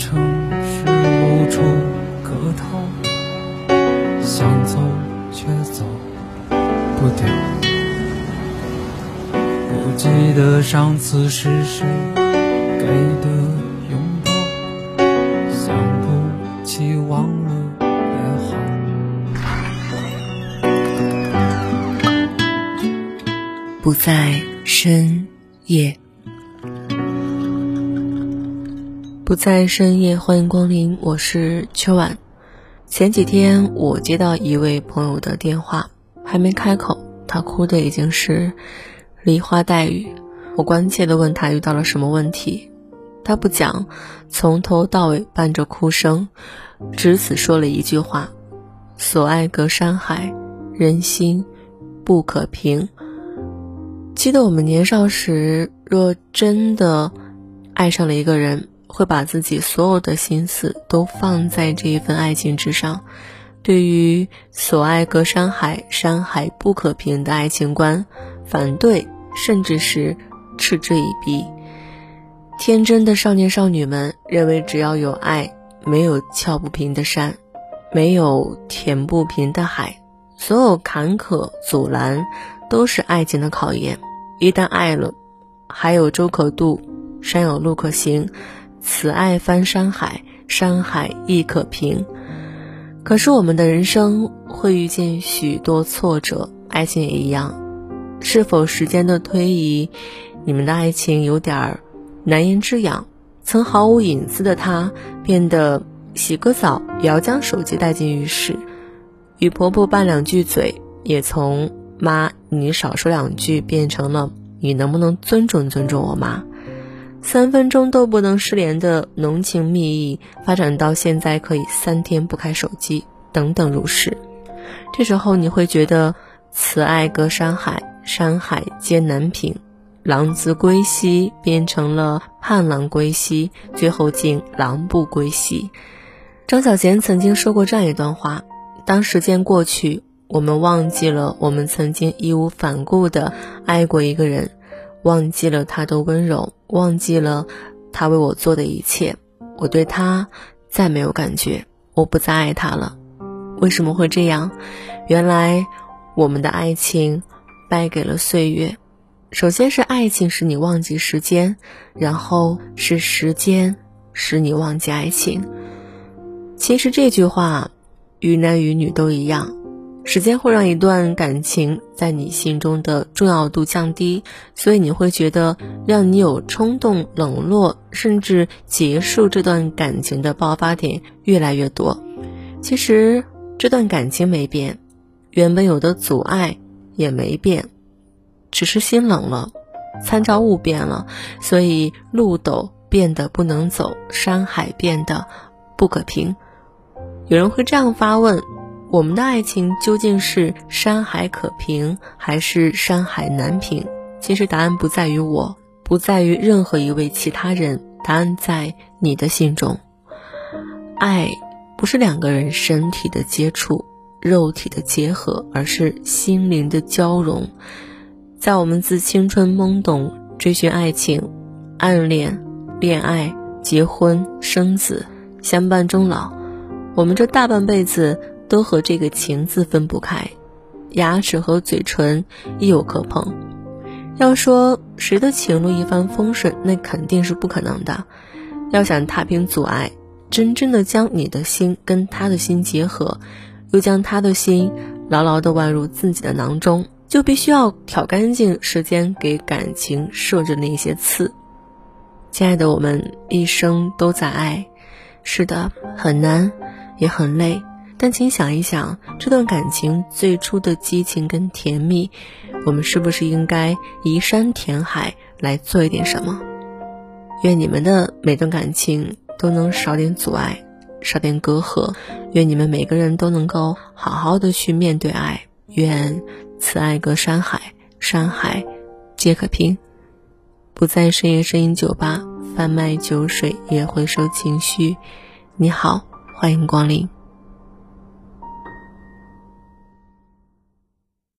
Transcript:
城市无处可逃，想走却走不掉。不记得上次是谁给的拥抱，想不起忘了也好。不在深夜。不在深夜，欢迎光临，我是秋晚。前几天我接到一位朋友的电话，还没开口，他哭的已经是梨花带雨。我关切的问他遇到了什么问题，他不讲，从头到尾伴着哭声，只此说了一句话：“所爱隔山海，人心不可平。”记得我们年少时，若真的爱上了一个人。会把自己所有的心思都放在这一份爱情之上，对于所爱隔山海，山海不可平的爱情观，反对甚至是嗤之以鼻。天真的少年少女们认为，只要有爱，没有撬不平的山，没有填不平的海，所有坎坷阻拦都是爱情的考验。一旦爱了，海有舟可渡，山有路可行。此爱翻山海，山海亦可平。可是我们的人生会遇见许多挫折，爱情也一样。是否时间的推移，你们的爱情有点儿难言之隐？曾毫无隐私的他，变得洗个澡也要将手机带进浴室，与婆婆拌两句嘴，也从妈你少说两句变成了你能不能尊重尊重我妈。三分钟都不能失联的浓情蜜意，发展到现在可以三天不开手机，等等如是。这时候你会觉得，此爱隔山海，山海皆难平。狼子归西变成了盼狼归西，最后竟狼不归西。张小娴曾经说过这样一段话：当时间过去，我们忘记了我们曾经义无反顾的爱过一个人。忘记了他的温柔，忘记了他为我做的一切，我对他再没有感觉，我不再爱他了。为什么会这样？原来我们的爱情败给了岁月。首先是爱情使你忘记时间，然后是时间使你忘记爱情。其实这句话，于男于女都一样。时间会让一段感情在你心中的重要度降低，所以你会觉得让你有冲动、冷落，甚至结束这段感情的爆发点越来越多。其实这段感情没变，原本有的阻碍也没变，只是心冷了，参照物变了，所以路陡变得不能走，山海变得不可平。有人会这样发问。我们的爱情究竟是山海可平，还是山海难平？其实答案不在于我，不在于任何一位其他人，答案在你的心中。爱不是两个人身体的接触、肉体的结合，而是心灵的交融。在我们自青春懵懂追寻爱情、暗恋、恋爱、结婚、生子、相伴终老，我们这大半辈子。都和这个情字分不开，牙齿和嘴唇亦有可碰。要说谁的情路一帆风顺，那肯定是不可能的。要想踏平阻碍，真正的将你的心跟他的心结合，又将他的心牢牢的挽入自己的囊中，就必须要挑干净时间给感情设置那些刺。亲爱的，我们一生都在爱，是的，很难，也很累。但请想一想，这段感情最初的激情跟甜蜜，我们是不是应该移山填海来做一点什么？愿你们的每段感情都能少点阻碍，少点隔阂。愿你们每个人都能够好好的去面对爱。愿此爱隔山海，山海皆可平。不在深夜声音酒吧贩卖酒水，也会收情绪。你好，欢迎光临。